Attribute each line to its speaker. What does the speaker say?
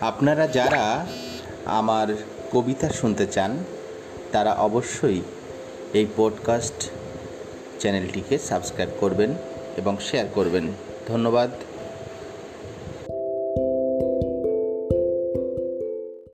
Speaker 1: আপনারা যারা আমার কবিতা শুনতে চান, তারা অবশ্যই এই পডকাস্ট চ্যানেলটিকে সাবস্ক্রাইব করবেন এবং শেয়ার করবেন। ধন্যবাদ।